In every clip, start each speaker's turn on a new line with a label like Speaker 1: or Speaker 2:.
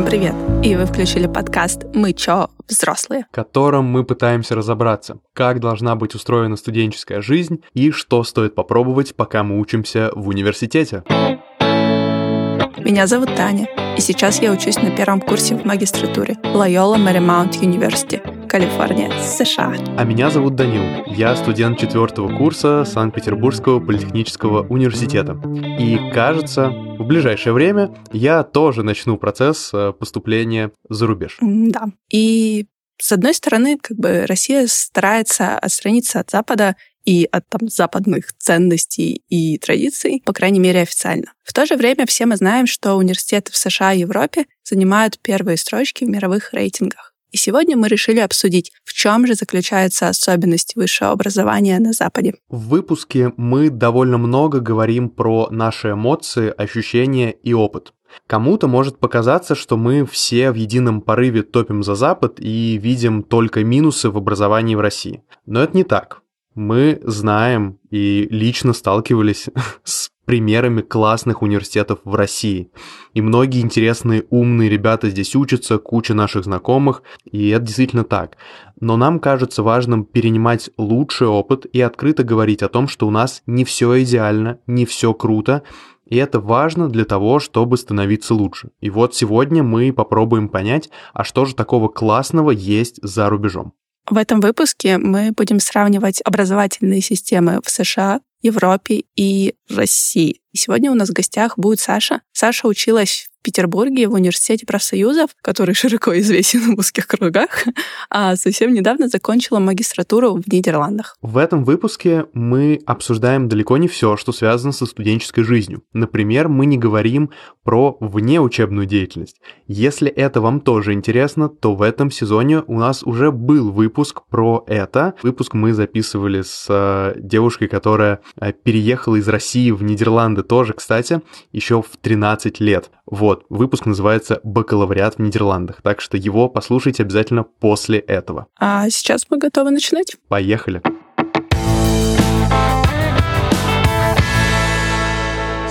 Speaker 1: Всем привет! И вы включили подкаст «Мы чё, взрослые?»
Speaker 2: в котором мы пытаемся разобраться, как должна быть устроена студенческая жизнь и что стоит попробовать, пока мы учимся в университете.
Speaker 1: Меня зовут Таня, и сейчас я учусь на первом курсе в магистратуре Loyola Marymount University, Калифорния, США.
Speaker 2: А меня зовут Данил. Я студент четвертого курса Санкт-Петербургского политехнического университета. И кажется, в ближайшее время я тоже начну процесс э, поступления за рубеж.
Speaker 1: Да. И с одной стороны, как бы Россия старается отстраниться от Запада и от там, западных ценностей и традиций, по крайней мере, официально. В то же время все мы знаем, что университеты в США и Европе занимают первые строчки в мировых рейтингах. И сегодня мы решили обсудить, в чем же заключаются особенности высшего образования на Западе.
Speaker 2: В выпуске мы довольно много говорим про наши эмоции, ощущения и опыт. Кому-то может показаться, что мы все в едином порыве топим за Запад и видим только минусы в образовании в России. Но это не так мы знаем и лично сталкивались с примерами классных университетов в России. И многие интересные, умные ребята здесь учатся, куча наших знакомых, и это действительно так. Но нам кажется важным перенимать лучший опыт и открыто говорить о том, что у нас не все идеально, не все круто, и это важно для того, чтобы становиться лучше. И вот сегодня мы попробуем понять, а что же такого классного есть за рубежом.
Speaker 1: В этом выпуске мы будем сравнивать образовательные системы в США, Европе и России. И сегодня у нас в гостях будет Саша. Саша училась в Петербурге в университете профсоюзов, который широко известен в узких кругах, а совсем недавно закончила магистратуру в Нидерландах.
Speaker 2: В этом выпуске мы обсуждаем далеко не все, что связано со студенческой жизнью. Например, мы не говорим про внеучебную деятельность. Если это вам тоже интересно, то в этом сезоне у нас уже был выпуск про это. Выпуск мы записывали с э, девушкой, которая э, переехала из России в Нидерланды тоже, кстати, еще в 13 лет. Вот, выпуск называется «Бакалавриат в Нидерландах», так что его послушайте обязательно после этого.
Speaker 1: А сейчас мы готовы начинать?
Speaker 2: Поехали!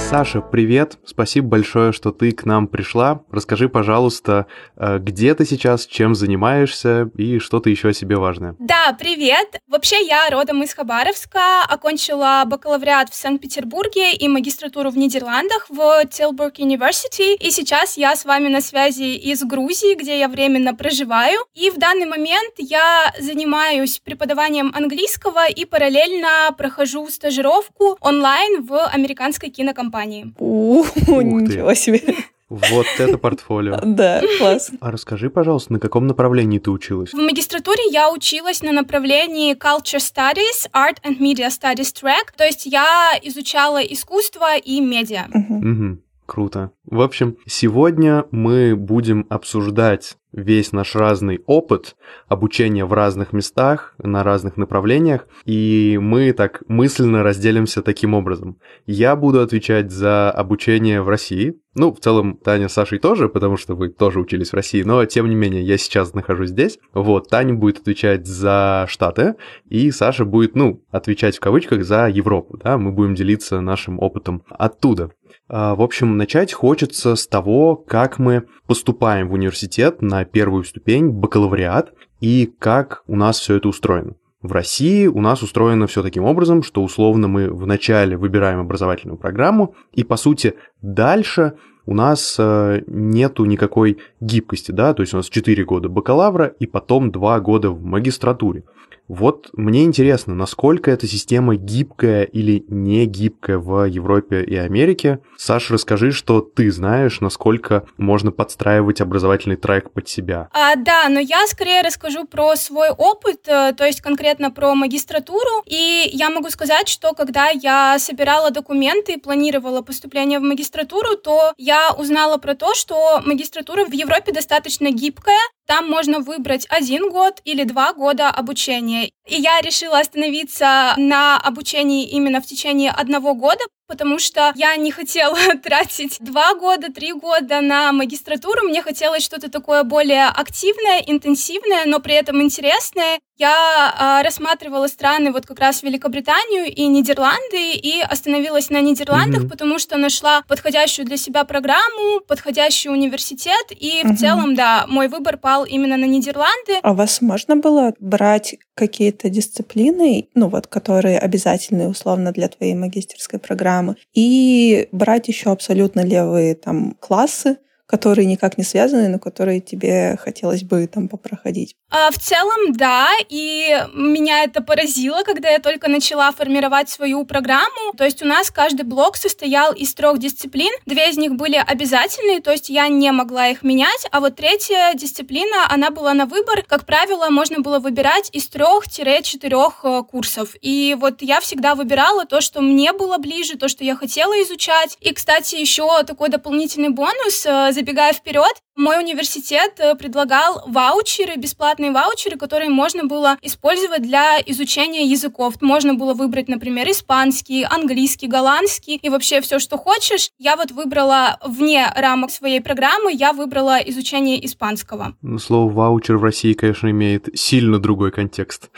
Speaker 2: Саша, привет! Спасибо большое, что ты к нам пришла. Расскажи, пожалуйста, э, где ты сейчас, чем занимаешься и что-то еще о себе важное.
Speaker 3: Да, привет! Вообще я родом из Хабаровска, окончила бакалавриат в Санкт-Петербурге и магистратуру в Нидерландах в Tilburg University. И сейчас я с вами на связи из Грузии, где я временно проживаю. И в данный момент я занимаюсь преподаванием английского и параллельно прохожу стажировку онлайн в американской кинокомпании компании.
Speaker 1: У, ничего себе.
Speaker 2: Вот это портфолио.
Speaker 1: Да, класс.
Speaker 2: А расскажи, пожалуйста, на каком направлении ты училась?
Speaker 3: В магистратуре я училась на направлении Culture Studies, Art and Media Studies Track, то есть я изучала искусство и медиа.
Speaker 2: Угу. Круто. В общем, сегодня мы будем обсуждать весь наш разный опыт обучения в разных местах, на разных направлениях, и мы так мысленно разделимся таким образом. Я буду отвечать за обучение в России, ну, в целом, Таня с Сашей тоже, потому что вы тоже учились в России, но, тем не менее, я сейчас нахожусь здесь. Вот, Таня будет отвечать за Штаты, и Саша будет, ну, отвечать в кавычках за Европу, да, мы будем делиться нашим опытом оттуда. А, в общем, начать хочется с того, как мы поступаем в университет на первую ступень, бакалавриат, и как у нас все это устроено. В России у нас устроено все таким образом, что условно мы вначале выбираем образовательную программу, и по сути дальше у нас э, нету никакой гибкости, да, то есть у нас 4 года бакалавра и потом 2 года в магистратуре. Вот мне интересно, насколько эта система гибкая или не гибкая в Европе и Америке. Саша, расскажи, что ты знаешь, насколько можно подстраивать образовательный трек под себя.
Speaker 3: А, да, но я скорее расскажу про свой опыт, э, то есть конкретно про магистратуру. И я могу сказать, что когда я собирала документы и планировала поступление в магистратуру, то я узнала про то, что магистратура в Европе достаточно гибкая, там можно выбрать один год или два года обучения. И я решила остановиться на обучении именно в течение одного года, потому что я не хотела тратить два года, три года на магистратуру. Мне хотелось что-то такое более активное, интенсивное, но при этом интересное. Я э, рассматривала страны, вот как раз Великобританию и Нидерланды, и остановилась на Нидерландах, mm-hmm. потому что нашла подходящую для себя программу, подходящий университет, и mm-hmm. в целом, да, мой выбор пал именно на Нидерланды.
Speaker 1: А у вас можно было брать какие-то дисциплины, ну вот, которые обязательны условно для твоей магистерской программы, и брать еще абсолютно левые там классы, которые никак не связаны, но которые тебе хотелось бы там попроходить?
Speaker 3: А, в целом, да, и меня это поразило, когда я только начала формировать свою программу. То есть у нас каждый блок состоял из трех дисциплин, две из них были обязательные, то есть я не могла их менять, а вот третья дисциплина, она была на выбор. Как правило, можно было выбирать из трех-четырех э, курсов. И вот я всегда выбирала то, что мне было ближе, то, что я хотела изучать. И, кстати, еще такой дополнительный бонус э, забегая вперед, мой университет э, предлагал ваучеры, бесплатные ваучеры, которые можно было использовать для изучения языков. Можно было выбрать, например, испанский, английский, голландский и вообще все, что хочешь. Я вот выбрала вне рамок своей программы, я выбрала изучение испанского.
Speaker 2: Ну, слово ваучер в России, конечно, имеет сильно другой контекст.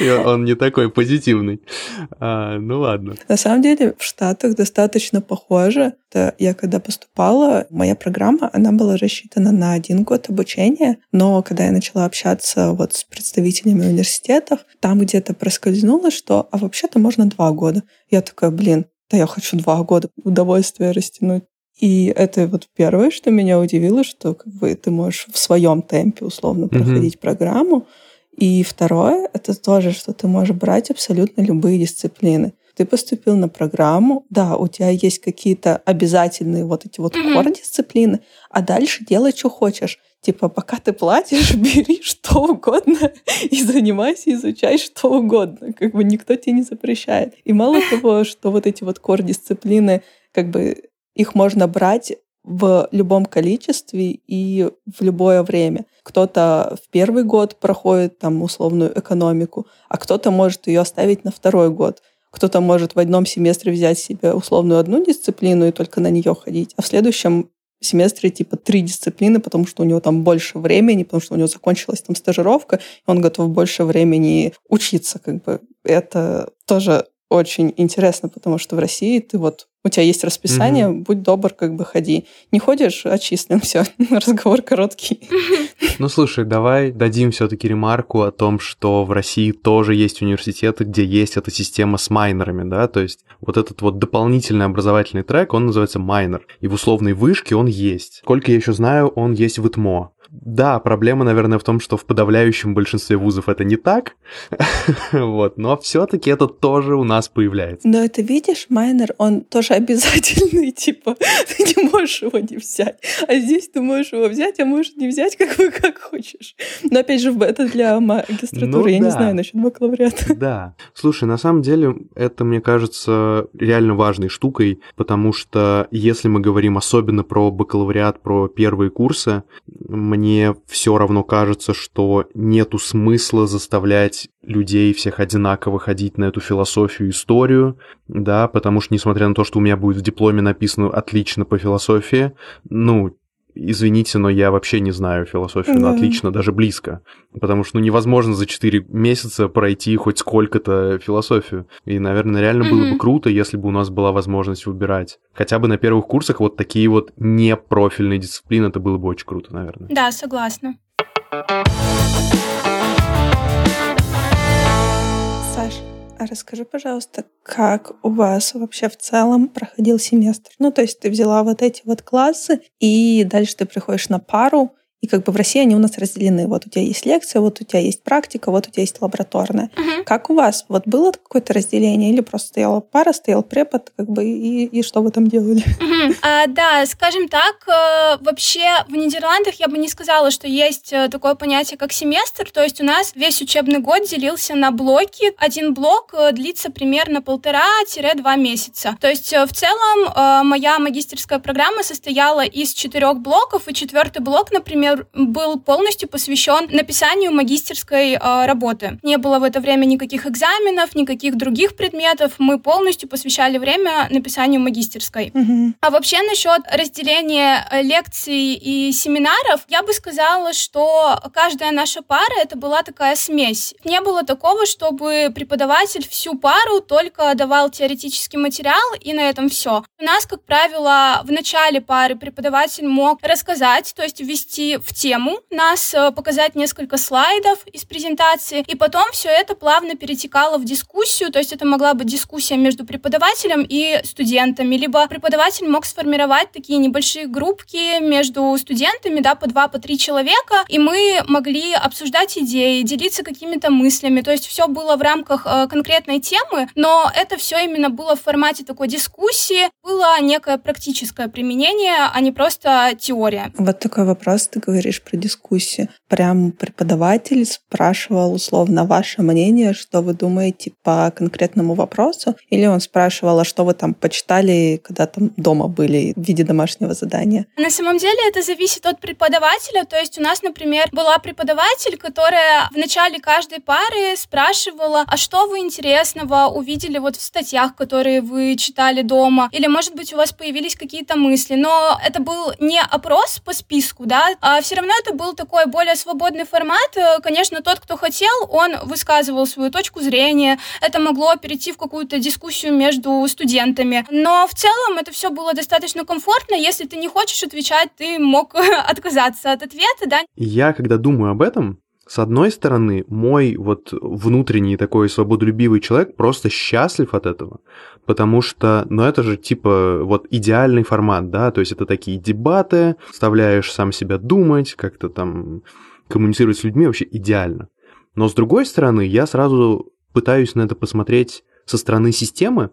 Speaker 2: Он не такой позитивный. А, ну ладно.
Speaker 1: На самом деле в Штатах достаточно похоже. Я когда поступала, моя программа она была рассчитана на один год обучения, но когда я начала общаться вот с представителями университетов, там где-то проскользнуло, что а вообще-то можно два года. Я такая, блин, да я хочу два года удовольствия растянуть. И это вот первое, что меня удивило, что как бы ты можешь в своем темпе условно проходить mm-hmm. программу. И второе, это тоже, что ты можешь брать абсолютно любые дисциплины ты поступил на программу, да, у тебя есть какие-то обязательные вот эти вот mm-hmm. дисциплины, а дальше делай, что хочешь. Типа, пока ты платишь, бери что угодно и занимайся, изучай что угодно. Как бы никто тебе не запрещает. И мало того, что вот эти вот кор-дисциплины, как бы их можно брать в любом количестве и в любое время. Кто-то в первый год проходит там условную экономику, а кто-то может ее оставить на второй год. Кто-то может в одном семестре взять себе условную одну дисциплину и только на нее ходить, а в следующем семестре типа три дисциплины, потому что у него там больше времени, потому что у него закончилась там стажировка, и он готов больше времени учиться, как бы. Это тоже очень интересно, потому что в России ты вот у тебя есть расписание, mm будь добр, как бы ходи. Не ходишь, отчислен, все, разговор короткий.
Speaker 2: Ну слушай, давай дадим все-таки ремарку о том, что в России тоже есть университеты, где есть эта система с майнерами, да, то есть вот этот вот дополнительный образовательный трек, он называется майнер, и в условной вышке он есть. Сколько я еще знаю, он есть в ИТМО. Да, проблема, наверное, в том, что в подавляющем большинстве вузов это не так, вот, но все-таки это тоже у нас появляется.
Speaker 1: Но это видишь, майнер, он тоже обязательный, типа, ты не можешь его не взять, а здесь ты можешь его взять, а можешь не взять, как бы как хочешь. Но опять же, это для магистратуры, ну, я да. не знаю насчет бакалавриата.
Speaker 2: Да, слушай, на самом деле это, мне кажется, реально важной штукой, потому что если мы говорим особенно про бакалавриат, про первые курсы, мне мне все равно кажется, что нету смысла заставлять людей всех одинаково ходить на эту философию историю, да, потому что, несмотря на то, что у меня будет в дипломе написано «отлично по философии», ну, извините, но я вообще не знаю философию да. отлично, даже близко. Потому что ну, невозможно за 4 месяца пройти хоть сколько-то философию. И, наверное, реально mm-hmm. было бы круто, если бы у нас была возможность выбирать. Хотя бы на первых курсах вот такие вот непрофильные дисциплины, это было бы очень круто, наверное.
Speaker 3: Да, согласна.
Speaker 1: А расскажи, пожалуйста, как у вас вообще в целом проходил семестр? Ну, то есть ты взяла вот эти вот классы, и дальше ты приходишь на пару, и как бы в России они у нас разделены. Вот у тебя есть лекция, вот у тебя есть практика, вот у тебя есть лабораторная. Uh-huh. Как у вас? Вот было какое-то разделение или просто стояла пара, стоял препод, как бы, и, и что вы там делали?
Speaker 3: Uh-huh. А, да, скажем так, э, вообще в Нидерландах я бы не сказала, что есть э, такое понятие, как семестр. То есть у нас весь учебный год делился на блоки. Один блок э, длится примерно полтора-два месяца. То есть в целом моя магистерская программа состояла из четырех блоков, и четвертый блок, например, семестр был полностью посвящен написанию магистерской э, работы. Не было в это время никаких экзаменов, никаких других предметов. Мы полностью посвящали время написанию магистерской.
Speaker 1: Мгм.
Speaker 3: А вообще насчет разделения э, лекций и семинаров, я бы сказала, что каждая наша пара это была такая смесь. Не было такого, чтобы преподаватель всю пару только давал теоретический материал и на этом все. У нас, как правило, в начале пары преподаватель мог рассказать, то есть ввести в тему нас, э, показать несколько слайдов из презентации, и потом все это плавно перетекало в дискуссию, то есть это могла быть дискуссия между преподавателем и студентами, либо преподаватель мог сформировать такие небольшие группки между студентами, да, по два, по три человека, и мы могли обсуждать идеи, делиться какими-то мыслями, то есть все было в рамках э, конкретной темы, но это все именно было в формате такой дискуссии, было некое практическое применение, а не просто теория.
Speaker 1: Вот такой вопрос, ты говоришь про дискуссию. Прям преподаватель спрашивал условно ваше мнение, что вы думаете по конкретному вопросу, или он спрашивал, а что вы там почитали, когда там дома были в виде домашнего задания?
Speaker 3: На самом деле это зависит от преподавателя. То есть у нас, например, была преподаватель, которая в начале каждой пары спрашивала, а что вы интересного увидели вот в статьях, которые вы читали дома, или, может быть, у вас появились какие-то мысли. Но это был не опрос по списку, да, а все равно это был такой более свободный формат. Э, Конечно, тот, кто хотел, он высказывал свою точку зрения. Это могло перейти в какую-то дискуссию между студентами. Но в целом это все было достаточно комфортно. Если ты не хочешь отвечать, ты мог отказаться от ответа, да,
Speaker 2: Я, когда думаю об этом, с одной стороны, мой вот внутренний такой свободолюбивый человек просто счастлив от этого, потому что, ну, это же типа вот идеальный формат, да, то есть это такие дебаты, вставляешь сам себя думать, как-то там коммуницировать с людьми вообще идеально. Но с другой стороны, я сразу пытаюсь на это посмотреть со стороны системы,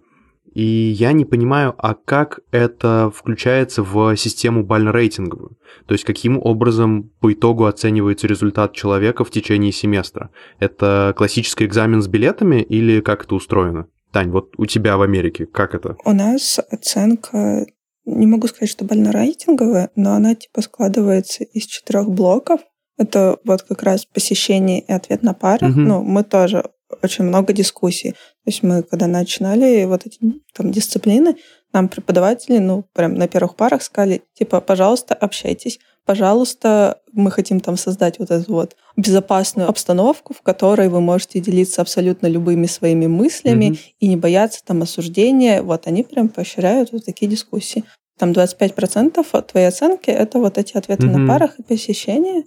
Speaker 2: и я не понимаю, а как это включается в систему бально-рейтинговую? То есть каким образом по итогу оценивается результат человека в течение семестра? Это классический экзамен с билетами или как это устроено? Тань, вот у тебя в Америке как это?
Speaker 1: У нас оценка, не могу сказать, что больно-рейтинговая, но она типа складывается из четырех блоков. Это вот как раз посещение и ответ на пары.
Speaker 2: Мгм.
Speaker 1: Ну, мы тоже очень много дискуссий. То есть мы, когда начинали вот эти там дисциплины, нам преподаватели, ну, прям на первых парах сказали, типа, пожалуйста, общайтесь, пожалуйста, мы хотим там создать вот эту вот безопасную обстановку, в которой вы можете делиться абсолютно любыми своими мыслями
Speaker 2: Мгм.
Speaker 1: и не бояться там осуждения. Вот они прям поощряют вот такие дискуссии. Там 25% от твоей оценки — это вот эти ответы
Speaker 2: Мгм.
Speaker 1: на парах и посещения.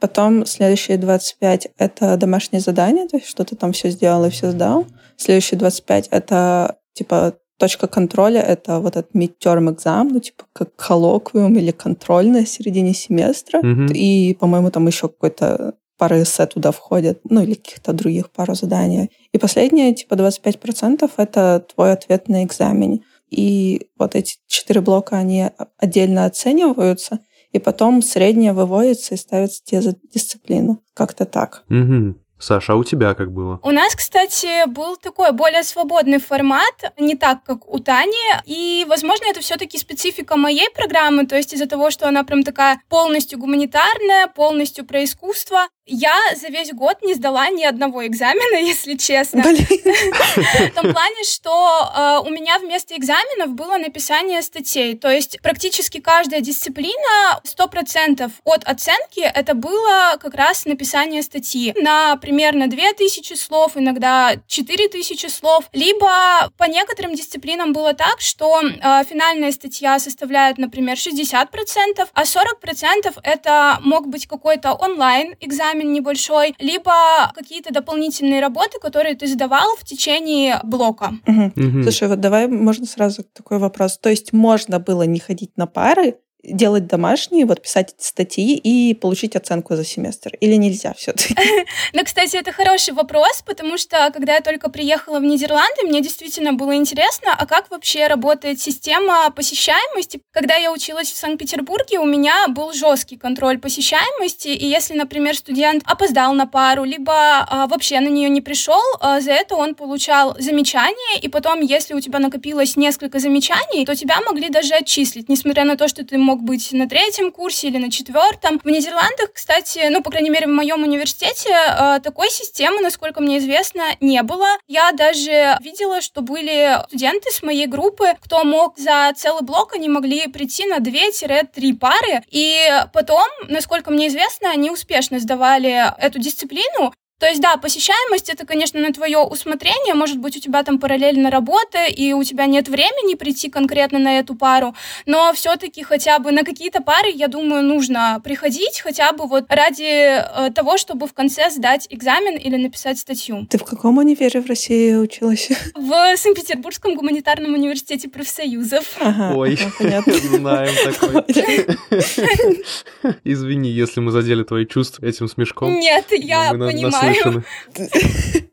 Speaker 1: Потом следующие 25 — это домашние задания, то есть что ты там все сделал и все сдал. Следующие 25 — это типа точка контроля, это вот этот midterm экзамен, ну типа как коллоквиум или контрольная в середине семестра.
Speaker 2: Мгм.
Speaker 1: И, по-моему, там еще какой-то пара эссе туда входят, ну или каких-то других пару заданий. И последнее, типа 25% это твой ответ на экзамене. И вот эти четыре блока, они отдельно оцениваются, и потом среднее выводится и ставится тебе за дисциплину. Как-то так.
Speaker 2: Мгм. Саша, а у тебя как было?
Speaker 3: У нас, кстати, был такой более свободный формат, не так, как у Тани, и, возможно, это все-таки специфика моей программы, то есть из-за того, что она прям такая полностью гуманитарная, полностью про искусство. Я за весь год не сдала ни одного экзамена, если честно.
Speaker 1: Блин.
Speaker 3: В том плане, что э, у меня вместо экзаменов было написание статей. То есть практически каждая дисциплина 100% от оценки это было как раз написание статьи на примерно 2000 слов, иногда 4000 слов. Либо по некоторым дисциплинам было так, что э, финальная статья составляет, например, 60%, а 40% это мог быть какой-то онлайн-экзамен небольшой, либо какие-то дополнительные работы, которые ты сдавал в течение блока.
Speaker 1: Мгм.
Speaker 2: Мгм.
Speaker 1: Слушай, вот давай можно сразу такой вопрос. То есть можно было не ходить на пары, делать домашние, вот писать эти статьи и получить оценку за семестр? Или нельзя все-таки?
Speaker 3: Но, кстати, это хороший вопрос, потому что, когда я только приехала в Нидерланды, мне действительно было интересно, а как вообще работает система посещаемости. Когда я училась в Санкт-Петербурге, у меня был жесткий контроль посещаемости, и если, например, студент опоздал на пару, либо а, вообще на нее не пришел, а, за это он получал замечание, и потом, если у тебя накопилось несколько замечаний, то тебя могли даже отчислить, несмотря на то, что ты мог мог быть на третьем курсе или на четвертом. В Нидерландах, кстати, ну, по крайней мере, в моем университете э, такой системы, насколько мне известно, не было. Я даже видела, что были студенты с моей группы, кто мог за целый блок, они могли прийти на 2-3 пары, и потом, насколько мне известно, они успешно сдавали эту дисциплину, то есть, да, посещаемость это, конечно, на твое усмотрение. Может быть, у тебя там параллельно работа, и у тебя нет времени прийти конкретно на эту пару, но все-таки хотя бы на какие-то пары, я думаю, нужно приходить хотя бы вот ради э, того, чтобы в конце сдать экзамен или написать статью.
Speaker 1: Ты в каком универе в России училась?
Speaker 3: В Санкт-Петербургском гуманитарном университете профсоюзов.
Speaker 2: Ага, Ой, понятно. знаем такой. Извини, если мы задели твои чувства этим смешком.
Speaker 3: Нет, я понимаю
Speaker 2: наслышаны.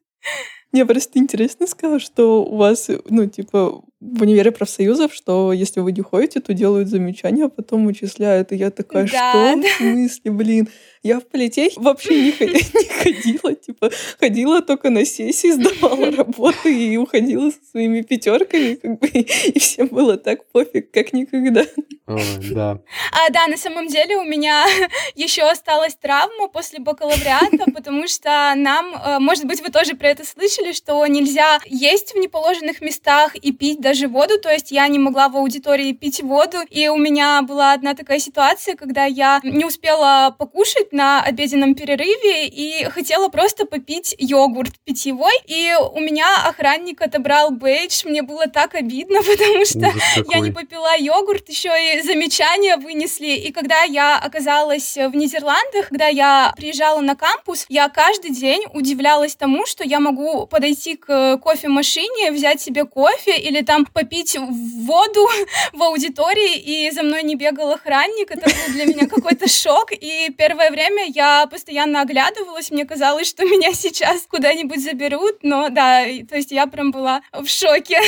Speaker 1: Мне просто интересно сказать, что у вас, ну, типа, в универе профсоюзов, что если вы не ходите, то делают замечания, а потом учисляют. И я такая, да, что? Да. В смысле, блин? Я в политехе вообще не, не ходила, типа, ходила только на сессии, сдавала работы и уходила со своими пятерками, как бы, и всем было так пофиг, как никогда.
Speaker 2: Ой, да.
Speaker 3: А, да, на самом деле у меня еще осталась травма после бакалавриата, потому что нам, э, может быть, вы тоже про это слышали, что нельзя есть в неположенных местах и пить даже воду, то есть я не могла в аудитории пить воду, и у меня была одна такая ситуация, когда я не успела покушать, на обеденном перерыве и хотела просто попить йогурт питьевой. И у меня охранник отобрал бейдж. Мне было так обидно, потому что я не попила йогурт, еще и замечания вынесли. И когда я оказалась в Нидерландах, когда я приезжала на кампус, я каждый день удивлялась тому, что я могу подойти к кофемашине, взять себе кофе или там попить воду в аудитории, и за мной не бегал охранник. Это был для меня какой-то шок. И первое время время я постоянно оглядывалась, мне казалось, что меня сейчас куда-нибудь заберут, но да, то есть я прям была в шоке.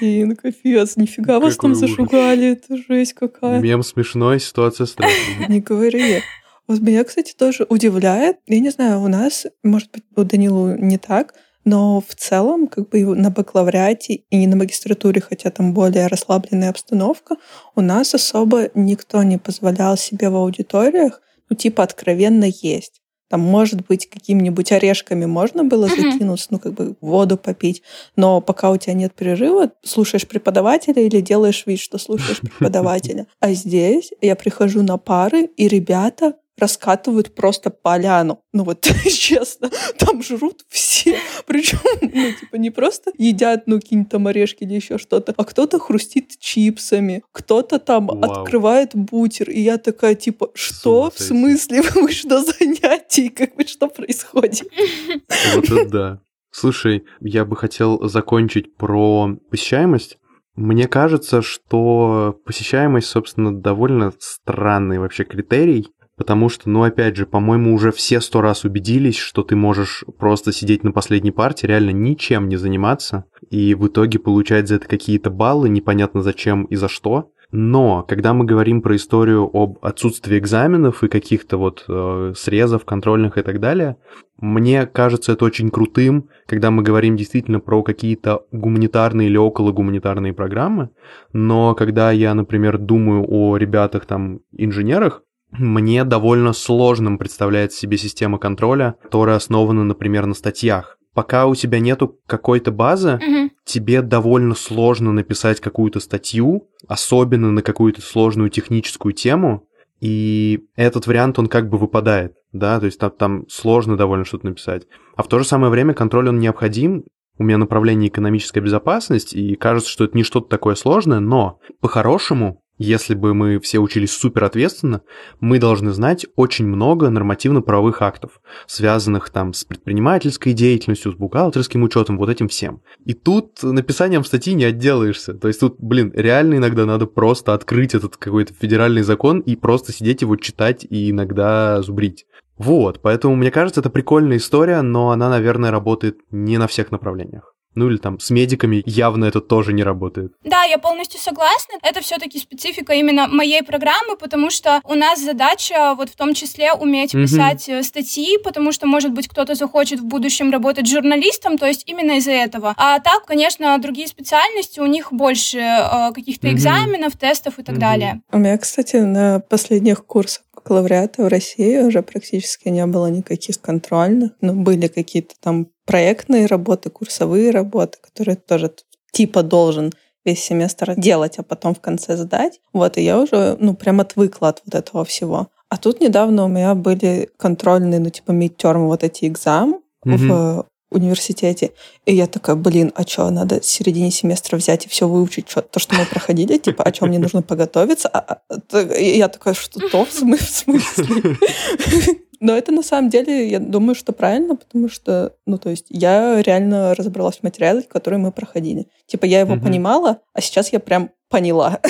Speaker 1: Блин, капец, нифига Какой вас там ужас. зашугали, это жесть какая.
Speaker 2: Мем смешной, ситуация страшная.
Speaker 1: Не говори. Вот меня, кстати, тоже удивляет. Я не знаю, у нас, может быть, у Данилу не так, но в целом, как бы на бакалавриате и на магистратуре, хотя там более расслабленная обстановка, у нас особо никто не позволял себе в аудиториях ну, типа, откровенно есть. Там, может быть, какими-нибудь орешками можно было закинуться, ну, как бы воду попить, но пока у тебя нет перерыва, слушаешь преподавателя или делаешь вид, что слушаешь преподавателя. А здесь я прихожу на пары, и ребята раскатывают просто поляну. Ну вот, честно, там жрут все. Причем, ну, типа, не просто едят, ну, какие-нибудь там орешки или еще что-то, а кто-то хрустит чипсами, кто-то там Вау. открывает бутер. И я такая, типа, что? В смысле? Вы что занятий? Как бы что происходит?
Speaker 2: Вот это да. Слушай, я бы хотел закончить про посещаемость. Мне кажется, что посещаемость, собственно, довольно странный вообще критерий, Потому что, ну, опять же, по-моему, уже все сто раз убедились, что ты можешь просто сидеть на последней партии, реально ничем не заниматься, и в итоге получать за это какие-то баллы, непонятно зачем и за что. Но когда мы говорим про историю об отсутствии экзаменов и каких-то вот э, срезов контрольных и так далее, мне кажется это очень крутым, когда мы говорим действительно про какие-то гуманитарные или около гуманитарные программы. Но когда я, например, думаю о ребятах там инженерах, мне довольно сложным представляется себе система контроля, которая основана, например, на статьях. Пока у тебя нету какой-то базы, mm-hmm. тебе довольно сложно написать какую-то статью, особенно на какую-то сложную техническую тему, и этот вариант, он как бы выпадает, да, то есть там, там сложно довольно что-то написать. А в то же самое время контроль, он необходим, у меня направление экономическая безопасность, и кажется, что это не что-то такое сложное, но по-хорошему если бы мы все учились супер ответственно, мы должны знать очень много нормативно-правовых актов, связанных там с предпринимательской деятельностью, с бухгалтерским учетом, вот этим всем. И тут написанием статьи не отделаешься. То есть тут, блин, реально иногда надо просто открыть этот какой-то федеральный закон и просто сидеть его читать и иногда зубрить. Вот, поэтому мне кажется, это прикольная история, но она, наверное, работает не на всех направлениях. Ну или там с медиками явно это тоже не работает.
Speaker 3: Да, я полностью согласна. Это все-таки специфика именно моей программы, потому что у нас задача вот в том числе уметь mm-hmm. писать э, статьи, потому что, может быть, кто-то захочет в будущем работать журналистом, то есть именно из-за этого. А так, конечно, другие специальности, у них больше э, каких-то mm-hmm. экзаменов, тестов и так mm-hmm. далее.
Speaker 1: У меня, кстати, на последних курсах бакалавриата в России уже практически не было никаких контрольных. Ну, были какие-то там проектные работы, курсовые работы, которые тоже типа должен весь семестр делать, а потом в конце сдать. Вот, и я уже, ну, прям отвыкла от вот этого всего. А тут недавно у меня были контрольные, ну, типа, midterm, вот эти экзамы mm-hmm. в университете. И я такая, блин, а что, надо в середине семестра взять и все выучить, что, то, что мы проходили, типа, а что, мне нужно подготовиться? А, а, и я такая, что то в смысле? Но это на самом деле, я думаю, что правильно, потому что, ну, то есть я реально разобралась в материале, который мы проходили. Типа я его понимала, а сейчас я прям поняла.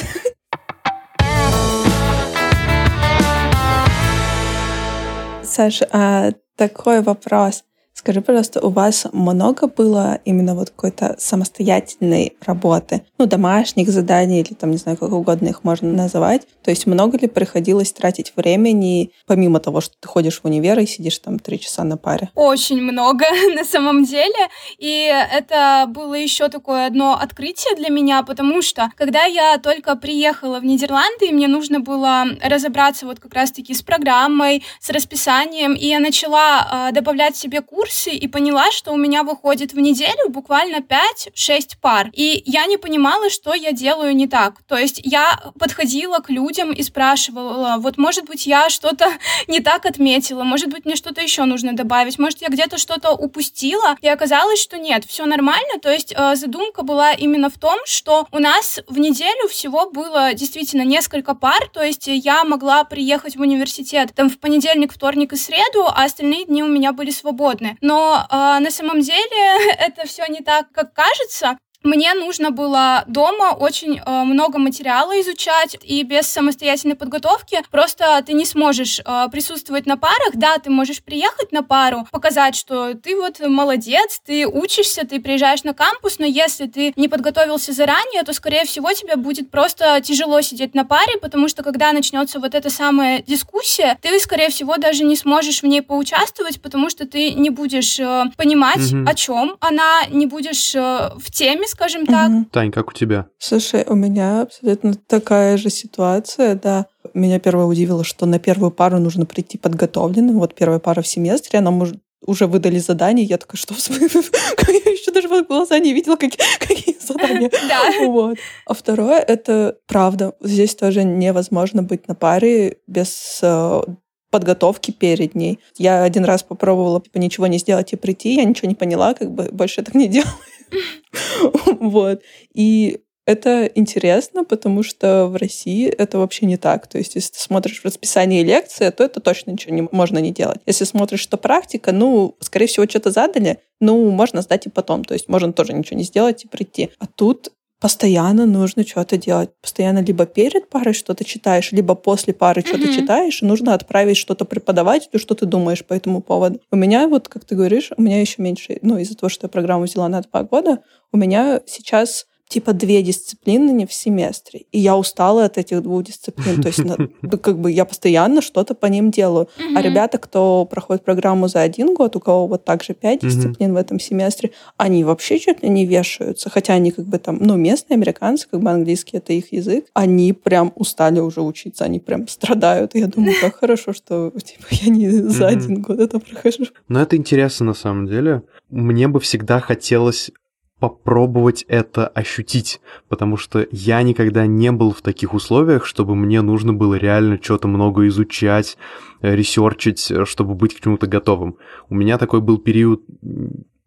Speaker 1: Саша, а такой вопрос. Скажи, пожалуйста, у вас много было именно вот какой-то самостоятельной работы? Ну, домашних заданий или там, не знаю, как угодно их можно называть. То есть много ли приходилось тратить времени, помимо того, что ты ходишь в универ и сидишь там три часа на паре?
Speaker 3: Очень много, на самом деле. И это было еще такое одно открытие для меня, потому что, когда я только приехала в Нидерланды, и мне нужно было разобраться вот как раз-таки с программой, с расписанием, и я начала э, добавлять себе курс, курсе и поняла, что у меня выходит в неделю буквально 5-6 пар. И я не понимала, что я делаю не так. То есть я подходила к людям и спрашивала, вот, может быть, я что-то не так отметила, может быть, мне что-то еще нужно добавить, может, я где-то что-то упустила. И оказалось, что нет, все нормально. То есть э, задумка была именно в том, что у нас в неделю всего было действительно несколько пар, то есть я могла приехать в университет там в понедельник, вторник и среду, а остальные дни у меня были свободны но э, на самом деле это все не так, как кажется мне нужно было дома очень э, много материала изучать, и без самостоятельной подготовки просто ты не сможешь э, присутствовать на парах. Да, ты можешь приехать на пару, показать, что ты вот молодец, ты учишься, ты приезжаешь на кампус, но если ты не подготовился заранее, то, скорее всего, тебе будет просто тяжело сидеть на паре, потому что когда начнется вот эта самая дискуссия, ты, скорее всего, даже не сможешь в ней поучаствовать, потому что ты не будешь э, понимать, mm-hmm. о чем она, не будешь э, в теме, скажем так. Угу.
Speaker 2: Тань, как у тебя?
Speaker 1: Слушай, у меня абсолютно такая же ситуация, да. Меня первое удивило, что на первую пару нужно прийти подготовленным. Вот первая пара в семестре, она может уже выдали задание, я такая, что в смысле? Я еще даже в глаза не видела, какие, какие задания.
Speaker 3: Да.
Speaker 1: Вот. А второе, это правда. Здесь тоже невозможно быть на паре без э, подготовки перед ней. Я один раз попробовала типа, ничего не сделать и прийти, я ничего не поняла, как бы больше так не делаю. Вот. И это интересно, потому что в России это вообще не так. То есть, если ты смотришь в расписание лекции, то это точно ничего не, можно не делать. Если смотришь, что практика, ну, скорее всего, что-то задали, ну, можно сдать и потом. То есть, можно тоже ничего не сделать и прийти. А тут постоянно нужно что-то делать. Постоянно либо перед парой что-то читаешь, либо после пары mm-hmm. что-то читаешь, и нужно отправить что-то преподавателю, что ты думаешь по этому поводу. У меня вот, как ты говоришь, у меня еще меньше, ну, из-за того, что я программу взяла на два года, у меня сейчас типа две дисциплины не в семестре. И я устала от этих двух дисциплин. То есть как бы я постоянно что-то по ним делаю. А ребята, кто проходит программу за один год, у кого вот также пять дисциплин в этом семестре, они вообще чуть ли не вешаются. Хотя они как бы там, ну, местные американцы, как бы английский это их язык. Они прям устали уже учиться, они прям страдают. И я думаю, как хорошо, что типа, я не за один год это прохожу.
Speaker 2: Но это интересно на самом деле. Мне бы всегда хотелось попробовать это ощутить, потому что я никогда не был в таких условиях, чтобы мне нужно было реально что-то много изучать, э, ресерчить, э, чтобы быть к чему-то готовым. У меня такой был период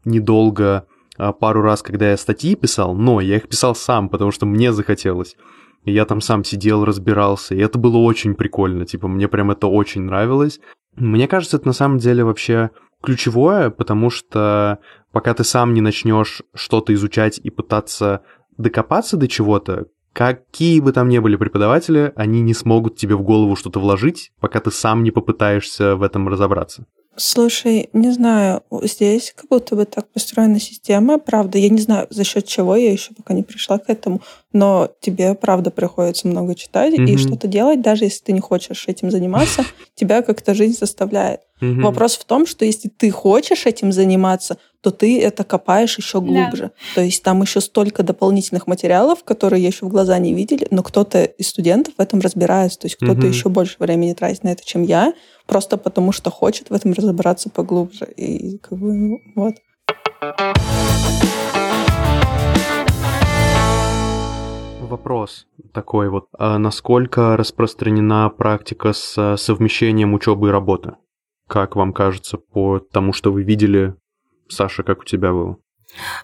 Speaker 2: недолго, а, пару раз, когда я статьи писал, но я их писал сам, потому что мне захотелось. И я там сам сидел, разбирался, и это было очень прикольно, типа, мне прям это очень нравилось. Мне кажется, это на самом деле вообще ключевое, потому что пока ты сам не начнешь что-то изучать и пытаться докопаться до чего-то, какие бы там ни были преподаватели, они не смогут тебе в голову что-то вложить, пока ты сам не попытаешься в этом разобраться.
Speaker 1: Слушай, не знаю, здесь как будто бы так построена система, правда. Я не знаю, за счет чего я еще пока не пришла к этому, но тебе, правда, приходится много читать mm-hmm. и что-то делать, даже если ты не хочешь этим заниматься, тебя как-то жизнь заставляет. Mm-hmm. Вопрос в том, что если ты хочешь этим заниматься, то ты это копаешь еще глубже. Да. То есть там еще столько дополнительных материалов, которые я еще в глаза не видели, но кто-то из студентов в этом разбирается. То есть кто-то mm-hmm. еще больше времени тратит на это, чем я, просто потому что хочет в этом разобраться поглубже. И как бы ну, вот.
Speaker 2: Вопрос такой вот. А насколько распространена практика с совмещением учебы и работы? Как вам кажется, по тому, что вы видели Саша, как у тебя было?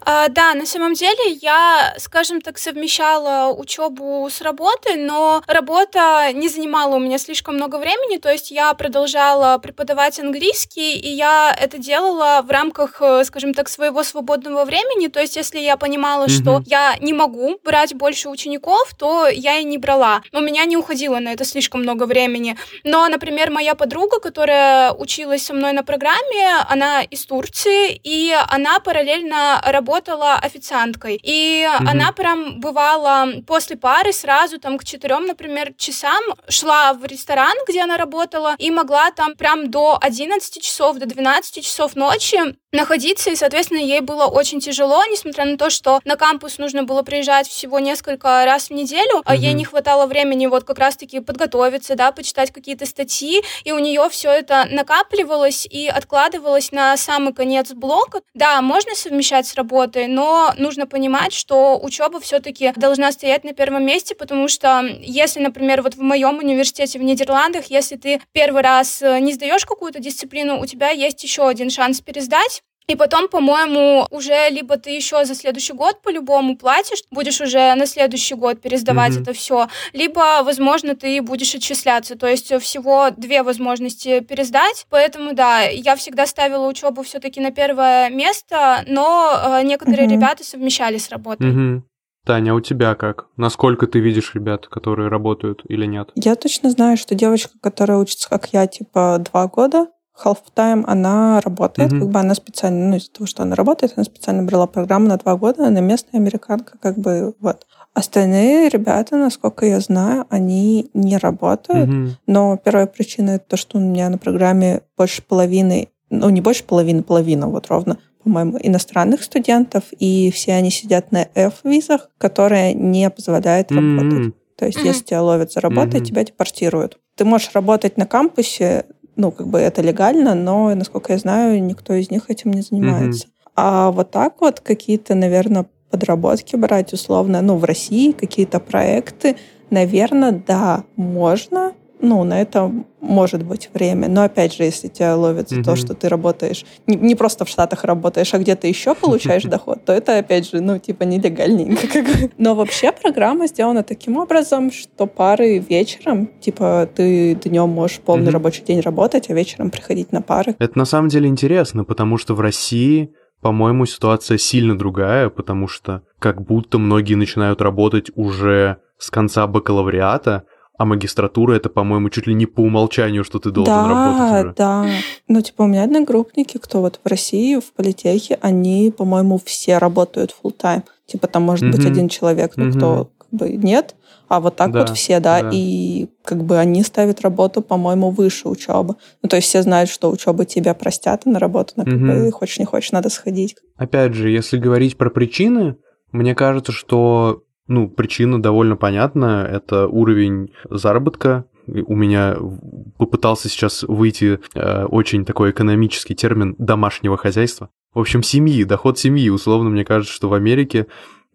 Speaker 3: А, да, на самом деле я, скажем так, совмещала учебу с работой, но работа не занимала у меня слишком много времени, то есть я продолжала преподавать английский, и я это делала в рамках, э, скажем так, своего свободного времени, то есть если я понимала, mm-hmm. что я не могу брать больше учеников, то я и не брала. У меня не уходило на это слишком много времени. Но, например, моя подруга, которая училась со мной на программе, она из Турции, и она параллельно работала официанткой. И угу. она прям бывала после пары сразу там к четырем, например, часам шла в ресторан, где она работала, и могла там прям до 11 часов, до 12 часов ночи находиться, и, соответственно, ей было очень тяжело, несмотря на то, что на кампус нужно было приезжать всего несколько раз в неделю, а ей не хватало времени вот как раз-таки подготовиться, да, почитать какие-то статьи, и у нее все это накапливалось и откладывалось на самый конец блока. Да, можно совмещать с работой, но нужно понимать, что учеба все-таки должна стоять на первом месте, потому что если, например, вот в моем университете в Нидерландах, если ты первый раз э, не сдаешь какую-то дисциплину, у тебя есть еще один шанс пересдать, и потом, по-моему, уже либо ты еще за следующий год по-любому платишь, будешь уже на следующий год пересдавать mm-hmm. это все, либо, возможно, ты будешь отчисляться. То есть всего две возможности пересдать. Поэтому, да, я всегда ставила учебу все-таки на первое место, но э, некоторые mm-hmm. ребята совмещали с работой.
Speaker 2: Mm-hmm. Таня, а у тебя как? Насколько ты видишь ребят, которые работают или нет?
Speaker 1: Я точно знаю, что девочка, которая учится, как я, типа два года, half-time, она работает, mm-hmm. как бы она специально, ну, из-за того, что она работает, она специально брала программу на два года, она местная американка, как бы, вот. Остальные ребята, насколько я знаю, они не работают, mm-hmm. но первая причина это то, что у меня на программе больше половины, ну, не больше половины, половина, вот ровно, по-моему, иностранных студентов, и все они сидят на F-визах, которые не позволяют mm-hmm. работать. То есть, mm-hmm. если тебя ловят за работой, mm-hmm. тебя депортируют. Ты можешь работать на кампусе ну, как бы это легально, но, насколько я знаю, никто из них этим не занимается. Mm-hmm. А вот так вот какие-то, наверное, подработки брать условно, ну, в России какие-то проекты, наверное, да, можно, ну, на это может быть время. Но опять же, если тебя ловят за mm-hmm. то, что ты работаешь, не, не просто в Штатах работаешь, а где-то еще получаешь доход, то это опять же, ну, типа, нелегальненько. Но вообще программа сделана таким образом, что пары вечером, типа, ты днем можешь полный рабочий день работать, а вечером приходить на пары.
Speaker 2: Это на самом деле интересно, потому что в России по-моему, ситуация сильно другая, потому что как будто многие начинают работать уже с конца бакалавриата, а магистратура это, по-моему, чуть ли не по умолчанию, что ты должен
Speaker 1: да,
Speaker 2: работать
Speaker 1: уже. Да, да. Ну, типа, у меня одногруппники, кто вот в России, в политехе, они, по-моему, все работают full time. Типа, там может mm-hmm. быть один человек, ну, mm-hmm. кто как бы нет, а вот так да, вот все, да, да, и как бы они ставят работу, по-моему, выше учебы. Ну, то есть все знают, что учебы тебя простят, а на работу, как угу. бы, хочешь не хочешь, надо сходить.
Speaker 2: Опять же, если говорить про причины, мне кажется, что ну, причина довольно понятна. Это уровень заработка. У меня попытался сейчас выйти э, очень такой экономический термин домашнего хозяйства. В общем, семьи, доход семьи. Условно, мне кажется, что в Америке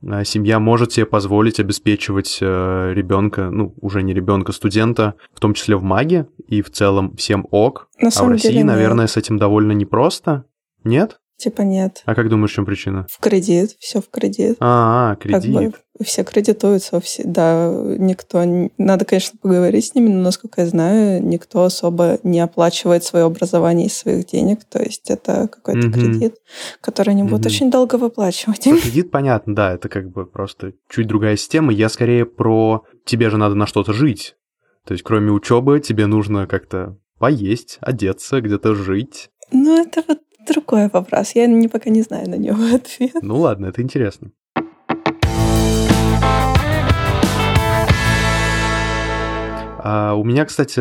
Speaker 2: э, семья может себе позволить обеспечивать э, ребенка, ну, уже не ребенка, студента, в том числе в маге, и в целом всем ок. На а в России, деле, наверное, с этим довольно непросто. Нет?
Speaker 1: Типа нет.
Speaker 2: А как думаешь, в чем причина?
Speaker 1: В кредит, все в кредит.
Speaker 2: А, -а кредит. Как бы
Speaker 1: все кредитуются, все, да, никто, надо, конечно, поговорить с ними, но, насколько я знаю, никто особо не оплачивает свое образование из своих денег, то есть это какой-то угу. кредит, который они будут угу. очень долго выплачивать.
Speaker 2: Про кредит понятно, да, это как бы просто чуть другая система, я скорее про тебе же надо на что-то жить, то есть кроме учебы тебе нужно как-то поесть, одеться, где-то жить,
Speaker 1: Ну, это вот другой вопрос. Я не, пока не знаю на него ответ.
Speaker 2: Ну ладно, это интересно. А у меня, кстати,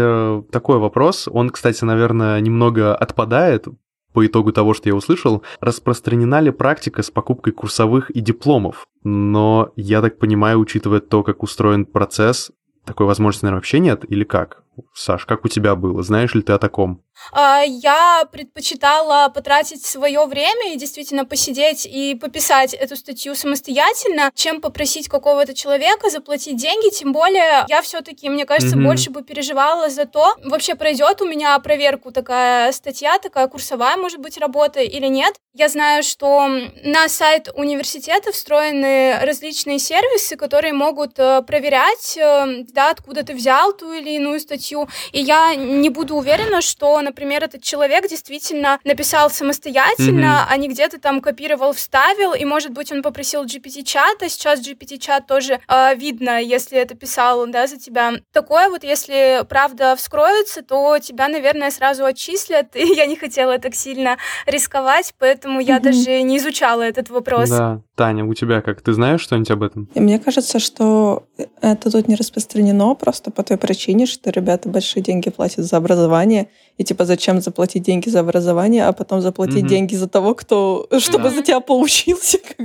Speaker 2: такой вопрос. Он, кстати, наверное, немного отпадает по итогу того, что я услышал. Распространена ли практика с покупкой курсовых и дипломов? Но я так понимаю, учитывая то, как устроен процесс, такой возможности, наверное, вообще нет? Или как? Саш, как у тебя было? Знаешь ли ты о таком?
Speaker 3: А, я предпочитала потратить свое время и действительно посидеть и пописать эту статью самостоятельно, чем попросить какого-то человека заплатить деньги. Тем более, я все-таки, мне кажется, mm-hmm. больше бы переживала за то, вообще пройдет у меня проверку такая статья, такая курсовая, может быть, работа или нет. Я знаю, что на сайт университета встроены различные сервисы, которые могут э, проверять, э, да, откуда ты взял ту или иную статью. И я не буду уверена, что например, этот человек действительно написал самостоятельно, mm-hmm. а не где-то там копировал, вставил, и, может быть, он попросил GPT-чат, а сейчас GPT-чат тоже э, видно, если это писал, да, за тебя. Такое вот, если правда вскроется, то тебя, наверное, сразу отчислят, и я не хотела так сильно рисковать, поэтому я mm-hmm. даже не изучала этот вопрос.
Speaker 2: Да. Таня, у тебя как? Ты знаешь что-нибудь об этом?
Speaker 1: Мне кажется, что это тут не распространено просто по той причине, что ребята большие деньги платят за образование, и типа зачем заплатить деньги за образование, а потом заплатить mm-hmm. деньги за того, кто, чтобы mm-hmm. за тебя поучился.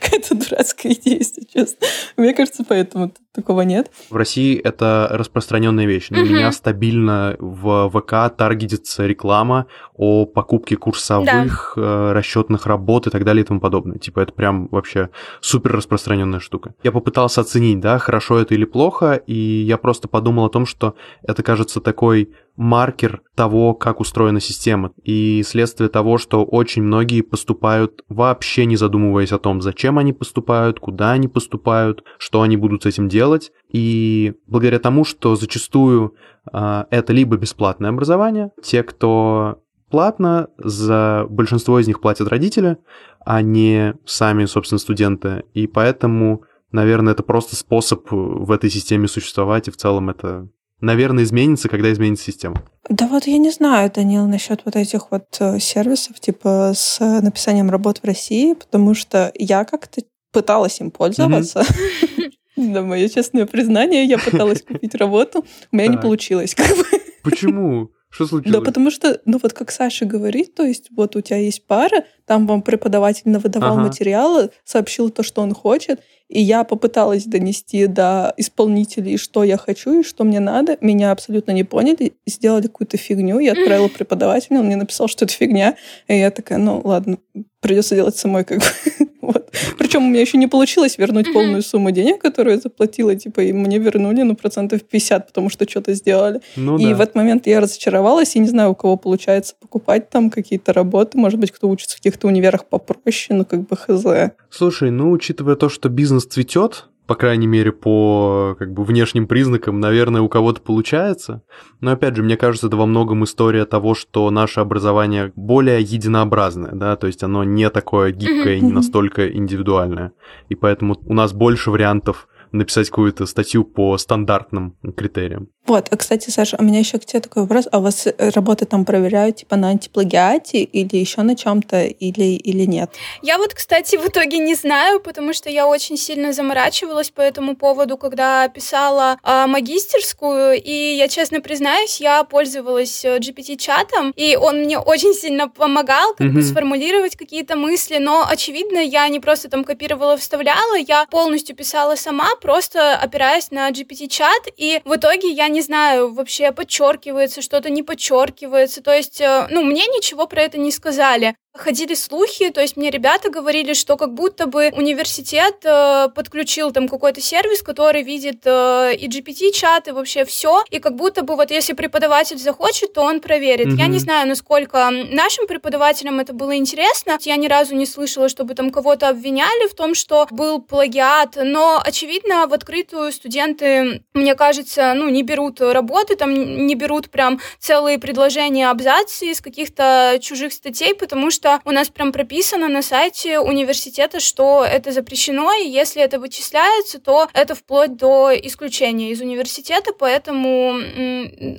Speaker 1: Какая-то дурацкая идея, если честно. Мне кажется, поэтому такого нет.
Speaker 2: В России это распространенная вещь. На меня стабильно в ВК таргетится реклама о покупке курсовых, э, расчетных работ и так далее и тому подобное. Типа это прям вообще супер распространенная штука. Я попытался оценить, да, хорошо это или плохо, и я просто подумал о том, что это кажется такой маркер того, как устроена система, и следствие того, что очень многие поступают вообще не задумываясь о том, зачем они поступают, куда они поступают, что они будут с этим делать, и благодаря тому, что зачастую э, это либо бесплатное образование, те, кто платно, за большинство из них платят родители, а не сами, собственно, студенты, и поэтому, наверное, это просто способ в этой системе существовать, и в целом это наверное, изменится, когда изменится система.
Speaker 1: Да вот я не знаю, Данил, насчет вот этих вот э, сервисов, типа с написанием работ в России, потому что я как-то пыталась им пользоваться. Да, мое честное признание, я пыталась купить работу, у меня не получилось.
Speaker 2: Почему? Что случилось?
Speaker 1: Да, потому что, ну вот как Саша говорит, то есть вот у тебя есть пара, там вам преподаватель навыдавал ага. материалы, сообщил то, что он хочет, и я попыталась донести до исполнителей, что я хочу и что мне надо. Меня абсолютно не поняли, сделали какую-то фигню. Я отправила преподавателю, он мне написал, что это фигня. И я такая, ну ладно, придется делать самой как бы. Вот. Причем у меня еще не получилось вернуть полную сумму денег, которую я заплатила, типа, и мне вернули, ну, процентов 50, потому что что-то сделали. Ну, и да. в этот момент я разочаровалась, и не знаю, у кого получается покупать там какие-то работы, может быть, кто учится в каких-то универах попроще, ну, как бы хз.
Speaker 2: Слушай, ну, учитывая то, что бизнес цветет, по крайней мере, по как бы внешним признакам, наверное, у кого-то получается. Но опять же, мне кажется, это во многом история того, что наше образование более единообразное, да, то есть оно не такое гибкое, не настолько индивидуальное. И поэтому у нас больше вариантов написать какую-то статью по стандартным критериям.
Speaker 1: Вот, а, кстати, Саша, у меня еще к тебе такой вопрос. А у вас э, работы там проверяют типа на антиплагиате или еще на чем-то или, или нет?
Speaker 3: Я вот, кстати, в итоге не знаю, потому что я очень сильно заморачивалась по этому поводу, когда писала э, магистерскую, и я честно признаюсь, я пользовалась э, GPT-чатом, и он мне очень сильно помогал как mm-hmm. бы сформулировать какие-то мысли, но, очевидно, я не просто там копировала, вставляла, я полностью писала сама, просто опираясь на GPT-чат, и в итоге я не знаю, вообще подчеркивается, что-то не подчеркивается. То есть, э, ну, мне ничего про это не сказали. Ходили слухи, то есть мне ребята говорили, что как будто бы университет э, подключил там какой-то сервис, который видит э, и GPT-чат, и вообще все, и как будто бы вот если преподаватель захочет, то он проверит. Mm-hmm. Я не знаю, насколько нашим преподавателям это было интересно. Я ни разу не слышала, чтобы там кого-то обвиняли в том, что был плагиат, но, очевидно, в открытую студенты, мне кажется, ну, не берут работы, там не берут прям целые предложения, абзацы из каких-то чужих статей, потому что что у нас прям прописано на сайте университета, что это запрещено, и если это вычисляется, то это вплоть до исключения из университета, поэтому,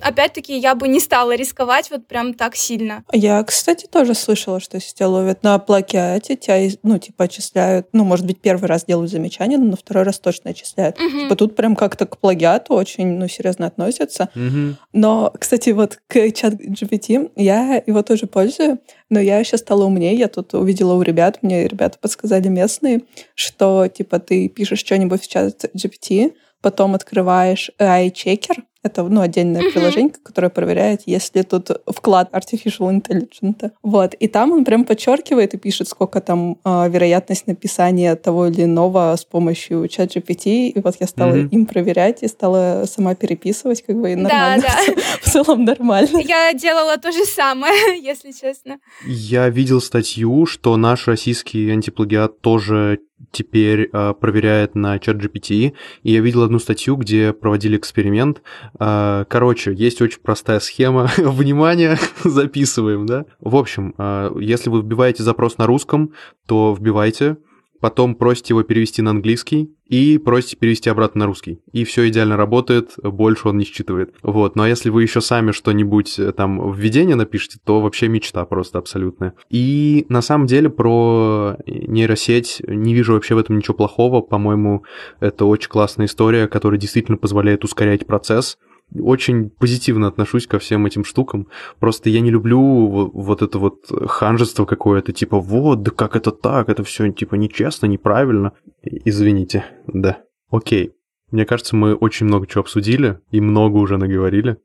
Speaker 3: опять-таки, я бы не стала рисковать вот прям так сильно.
Speaker 1: Я, кстати, тоже слышала, что если тебя ловят на плагиате, тебя, ну, типа, отчисляют, ну, может быть, первый раз делают замечание, но на второй раз точно отчисляют. Угу. Типа, тут прям как-то к плагиату очень, ну, серьезно относятся. Угу. Но, кстати, вот к чат GPT я его тоже пользую, но я сейчас стала умнее. Я тут увидела у ребят, мне ребята подсказали местные, что, типа, ты пишешь что-нибудь в чат GPT, потом открываешь AI-чекер, это ну, отдельное mm-hmm. приложение, которое проверяет, есть ли тут вклад Artificial Intelligence. Вот. И там он прям подчеркивает и пишет, сколько там э, вероятность написания того или иного с помощью чат GPT. И вот я стала mm-hmm. им проверять и стала сама переписывать, как бы и нормально. Да, да. В целом нормально.
Speaker 3: Я делала то же самое, если честно.
Speaker 2: Я видел статью, что наш российский антиплагиат тоже теперь э, проверяет на чат GPT, и я видел одну статью, где проводили эксперимент. Э, короче, есть очень простая схема. Внимание, записываем, да? В общем, э, если вы вбиваете запрос на русском, то вбивайте потом просите его перевести на английский и просите перевести обратно на русский. И все идеально работает, больше он не считывает. Вот. Ну а если вы еще сами что-нибудь э, там введение напишите, то вообще мечта просто абсолютная. И на самом деле про нейросеть не вижу вообще в этом ничего плохого. По-моему, это очень классная история, которая действительно позволяет ускорять процесс очень позитивно отношусь ко всем этим штукам. Просто я не люблю вот это вот ханжество какое-то, типа, вот, да как это так, это все типа нечестно, неправильно. Извините, да. Окей. Мне кажется, мы очень много чего обсудили и много уже наговорили.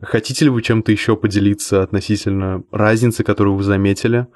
Speaker 2: Хотите ли вы чем-то еще поделиться относительно разницы, которую вы заметили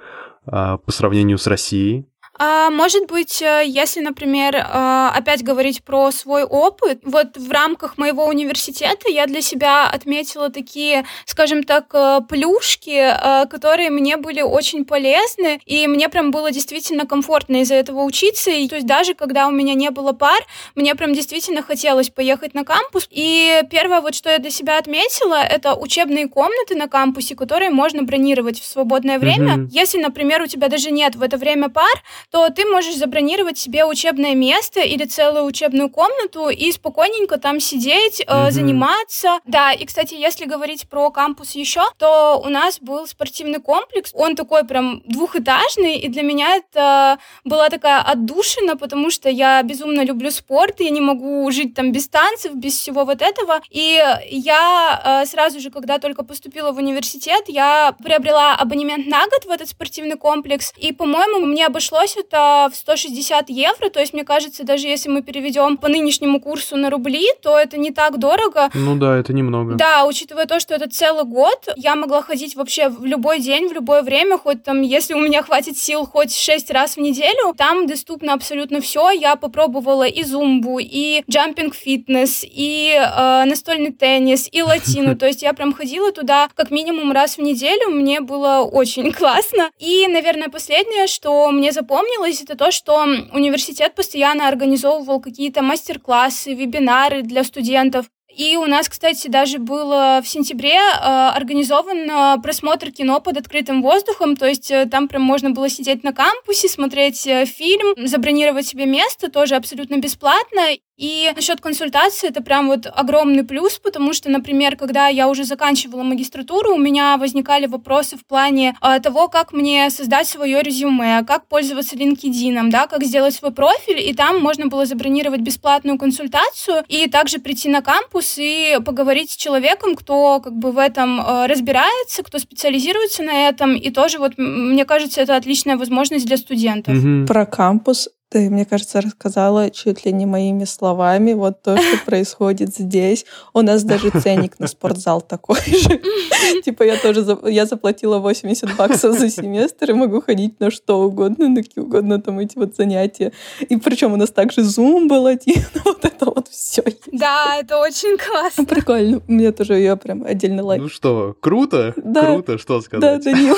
Speaker 2: а, по сравнению с Россией?
Speaker 3: А, может быть, э, если, например, э, опять говорить про свой опыт, вот в рамках моего университета я для себя отметила такие, скажем так, э, плюшки, которые мне были очень полезны, и мне прям было действительно комфортно из-за этого учиться. И, то есть даже когда у меня не было пар, мне прям действительно хотелось поехать на кампус. И первое, вот что я для себя отметила, это учебные комнаты на кампусе, которые можно бронировать в свободное время. Mm-hmm. Если, например, у тебя даже нет в это время пар, то ты можешь забронировать себе учебное место или целую учебную комнату и спокойненько там сидеть, mm-hmm. заниматься. Да, и, кстати, если говорить про кампус еще, то у нас был спортивный комплекс. Он такой прям двухэтажный, и для меня это была такая отдушина, потому что я безумно люблю спорт, я не могу жить там без танцев, без всего вот этого. И я э, сразу же, когда только поступила в университет, я приобрела абонемент на год в этот спортивный комплекс, и, по-моему, мне обошлось это в 160 евро, то есть, мне кажется, даже если мы переведем по нынешнему курсу на рубли, то это не так дорого.
Speaker 2: Ну да, это немного.
Speaker 3: Да, учитывая то, что это целый год, я могла ходить вообще в любой день, в любое время, хоть там, если у меня хватит сил, хоть 6 раз в неделю, там доступно абсолютно все. Я попробовала и зумбу, и джампинг фитнес, и э, настольный теннис, и латину, то есть я прям ходила туда как минимум раз в неделю, мне было очень классно. И, наверное, последнее, что мне запомнилось, запомнилось, это то, что университет постоянно организовывал какие-то мастер-классы, вебинары для студентов. И у нас, кстати, даже был в сентябре э, организован э, просмотр кино под открытым воздухом, то есть э, там прям можно было сидеть на кампусе, смотреть фильм, забронировать себе место, тоже абсолютно бесплатно. И насчет консультации это прям вот огромный плюс, потому что, например, когда я уже заканчивала магистратуру, у меня возникали вопросы в плане э, того, как мне создать свое резюме, как пользоваться LinkedIn, да, как сделать свой профиль, и там можно было забронировать бесплатную консультацию и также прийти на кампус и поговорить с человеком, кто как бы в этом э, разбирается, кто специализируется на этом, и тоже вот, мне кажется, это отличная возможность для студентов.
Speaker 1: Mm-hmm. Про кампус ты, мне кажется, рассказала чуть ли не моими словами вот то, что происходит здесь. У нас даже ценник на спортзал такой же. Типа я тоже я заплатила 80 баксов за семестр и могу ходить на что угодно, на какие угодно там эти вот занятия. И причем у нас также зум был один, вот это вот все.
Speaker 3: Да, это очень классно.
Speaker 1: Прикольно. Мне тоже я прям отдельно лайк.
Speaker 2: Ну что, круто? Да. Круто, что сказать.
Speaker 1: Да, Данил.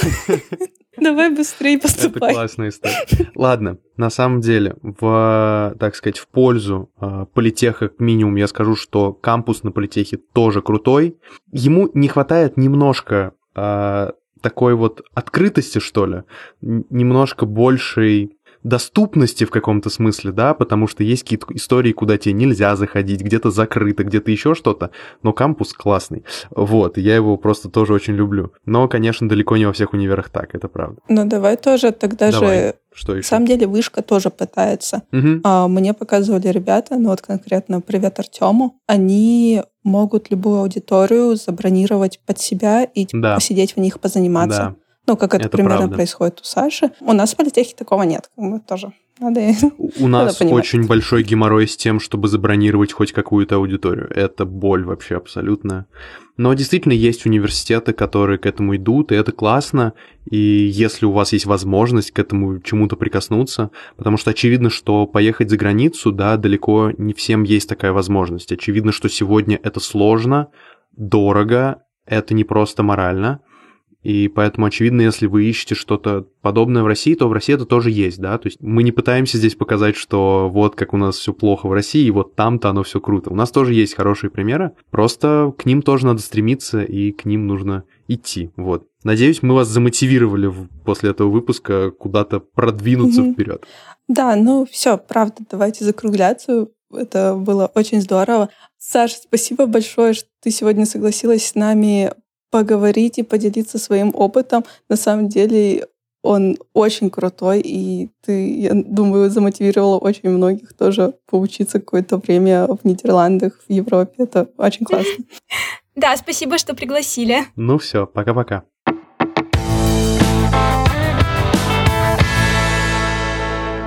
Speaker 1: Давай быстрее поступай.
Speaker 2: Это классная история. Ладно, на самом деле, в, так сказать, в пользу э, политеха, как минимум, я скажу, что кампус на политехе тоже крутой. Ему не хватает немножко э, такой вот открытости, что ли, немножко большей доступности в каком-то смысле, да, потому что есть какие-то истории, куда тебе нельзя заходить, где-то закрыто, где-то еще что-то, но кампус классный. Вот, я его просто тоже очень люблю. Но, конечно, далеко не во всех универах так, это правда.
Speaker 1: Ну, давай тоже тогда давай. же
Speaker 2: что еще?
Speaker 1: На самом деле вышка тоже пытается.
Speaker 2: Угу.
Speaker 1: А, мне показывали ребята, ну вот конкретно привет Артему, они могут любую аудиторию забронировать под себя и типа, да. посидеть в них, позаниматься. Да. Ну, как это, это примерно правда. происходит у Саши. У нас в политехе такого нет, как бы тоже. Надо,
Speaker 2: у нас надо очень большой геморрой с тем, чтобы забронировать хоть какую-то аудиторию. Это боль вообще абсолютно. Но действительно есть университеты, которые к этому идут, и это классно. И если у вас есть возможность к этому чему-то прикоснуться, потому что очевидно, что поехать за границу, да, далеко не всем есть такая возможность. Очевидно, что сегодня это сложно, дорого, это не просто морально – и поэтому, очевидно, если вы ищете что-то подобное в России, то в России это тоже есть, да. То есть мы не пытаемся здесь показать, что вот как у нас все плохо в России, и вот там-то оно все круто. У нас тоже есть хорошие примеры, просто к ним тоже надо стремиться, и к ним нужно идти. Вот. Надеюсь, мы вас замотивировали после этого выпуска куда-то продвинуться mm-hmm. вперед.
Speaker 1: Да, ну все, правда, давайте закругляться. Это было очень здорово. Саша, спасибо большое, что ты сегодня согласилась с нами поговорить и поделиться своим опытом. На самом деле он очень крутой, и ты, я думаю, замотивировала очень многих тоже поучиться какое-то время в Нидерландах, в Европе. Это очень классно.
Speaker 3: Да, спасибо, что пригласили.
Speaker 2: Ну все, пока-пока.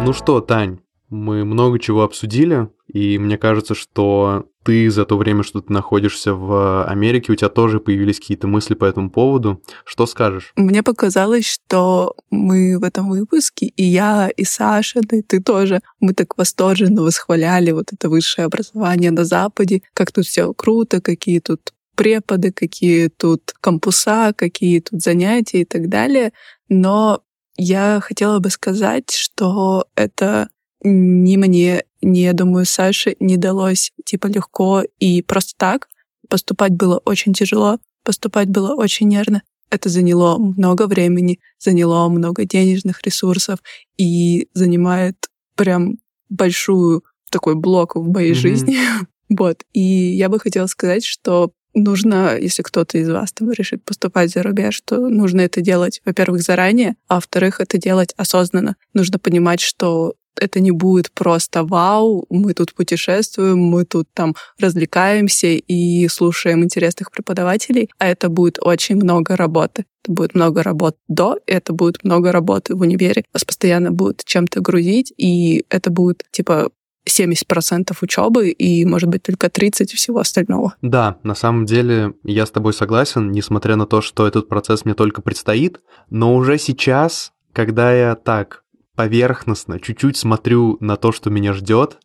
Speaker 2: Ну что, Тань, мы много чего обсудили, и мне кажется, что ты за то время, что ты находишься в Америке, у тебя тоже появились какие-то мысли по этому поводу. Что скажешь?
Speaker 4: Мне показалось, что мы в этом выпуске, и я, и Саша, да и ты тоже, мы так восторженно восхваляли вот это высшее образование на Западе, как тут все круто, какие тут преподы, какие тут кампуса, какие тут занятия и так далее. Но я хотела бы сказать, что это ни мне, ни, я думаю, Саше не далось типа легко и просто так. Поступать было очень тяжело, поступать было очень нервно. Это заняло много времени, заняло много денежных ресурсов и занимает прям большую такой блок в моей mm-hmm. жизни. вот. И я бы хотела сказать, что нужно, если кто-то из вас там решит поступать за рубеж, то нужно это делать, во-первых, заранее, а во-вторых, это делать осознанно. Нужно понимать, что это не будет просто вау, мы тут путешествуем, мы тут там развлекаемся и слушаем интересных преподавателей, а это будет очень много работы. Это будет много работ до, это будет много работы в универе. Вас постоянно будут чем-то грузить, и это будет типа 70% учебы и, может быть, только 30% всего остального.
Speaker 2: Да, на самом деле я с тобой согласен, несмотря на то, что этот процесс мне только предстоит, но уже сейчас, когда я так поверхностно, чуть-чуть смотрю на то, что меня ждет.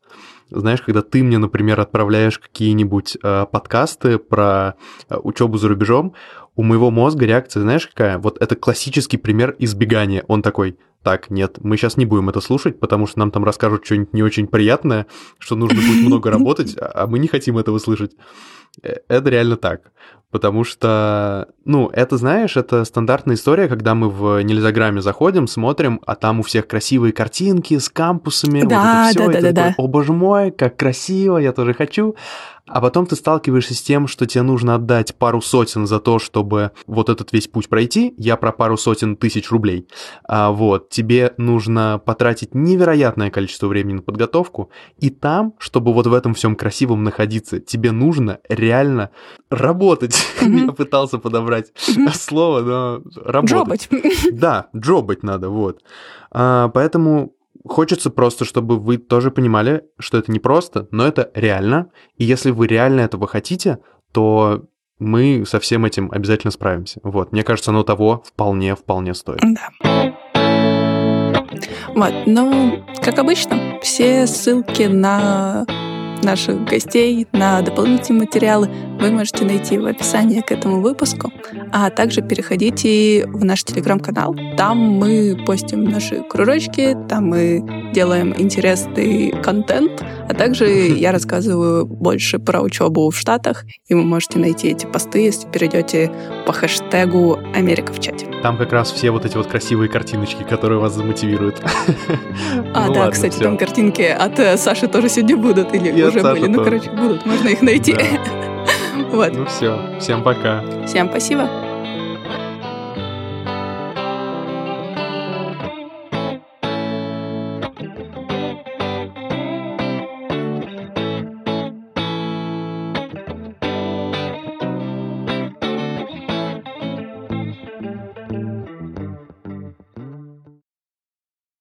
Speaker 2: Знаешь, когда ты мне, например, отправляешь какие-нибудь э, подкасты про э, учебу за рубежом, у моего мозга реакция, знаешь, какая? Вот это классический пример избегания. Он такой, так, нет, мы сейчас не будем это слушать, потому что нам там расскажут что-нибудь не очень приятное, что нужно будет много работать, а мы не хотим этого слышать. Э, это реально так. Потому что, ну, это, знаешь, это стандартная история, когда мы в Нельзяграме заходим, смотрим, а там у всех красивые картинки с кампусами, да, вот это все, да, да, да, такой, да. о боже мой, как красиво, я тоже хочу. А потом ты сталкиваешься с тем, что тебе нужно отдать пару сотен за то, чтобы вот этот весь путь пройти. Я про пару сотен тысяч рублей. А, вот, тебе нужно потратить невероятное количество времени на подготовку. И там, чтобы вот в этом всем красивом находиться, тебе нужно реально работать. Mm-hmm. Я пытался подобрать mm-hmm. слово, но работать. Джобать. Да, джобать надо, вот. А, поэтому хочется просто, чтобы вы тоже понимали, что это не просто, но это реально. И если вы реально этого хотите, то мы со всем этим обязательно справимся. Вот, мне кажется, оно того вполне, вполне стоит.
Speaker 4: Да. Вот, ну, как обычно, все ссылки на наших гостей, на дополнительные материалы
Speaker 1: вы можете найти в описании к этому выпуску. А также переходите в наш телеграм-канал. Там мы постим наши кружочки, там мы делаем интересный контент, а также я рассказываю больше про учебу в Штатах, и вы можете найти эти посты, если перейдете по хэштегу «Америка в чате».
Speaker 2: Там как раз все вот эти вот красивые картиночки, которые вас замотивируют.
Speaker 1: А, ну да, кстати, там картинки от э, Саши тоже сегодня будут, или уже были. Ну, короче, будут, можно их найти.
Speaker 2: Вот. Ну все, всем пока.
Speaker 1: Всем спасибо.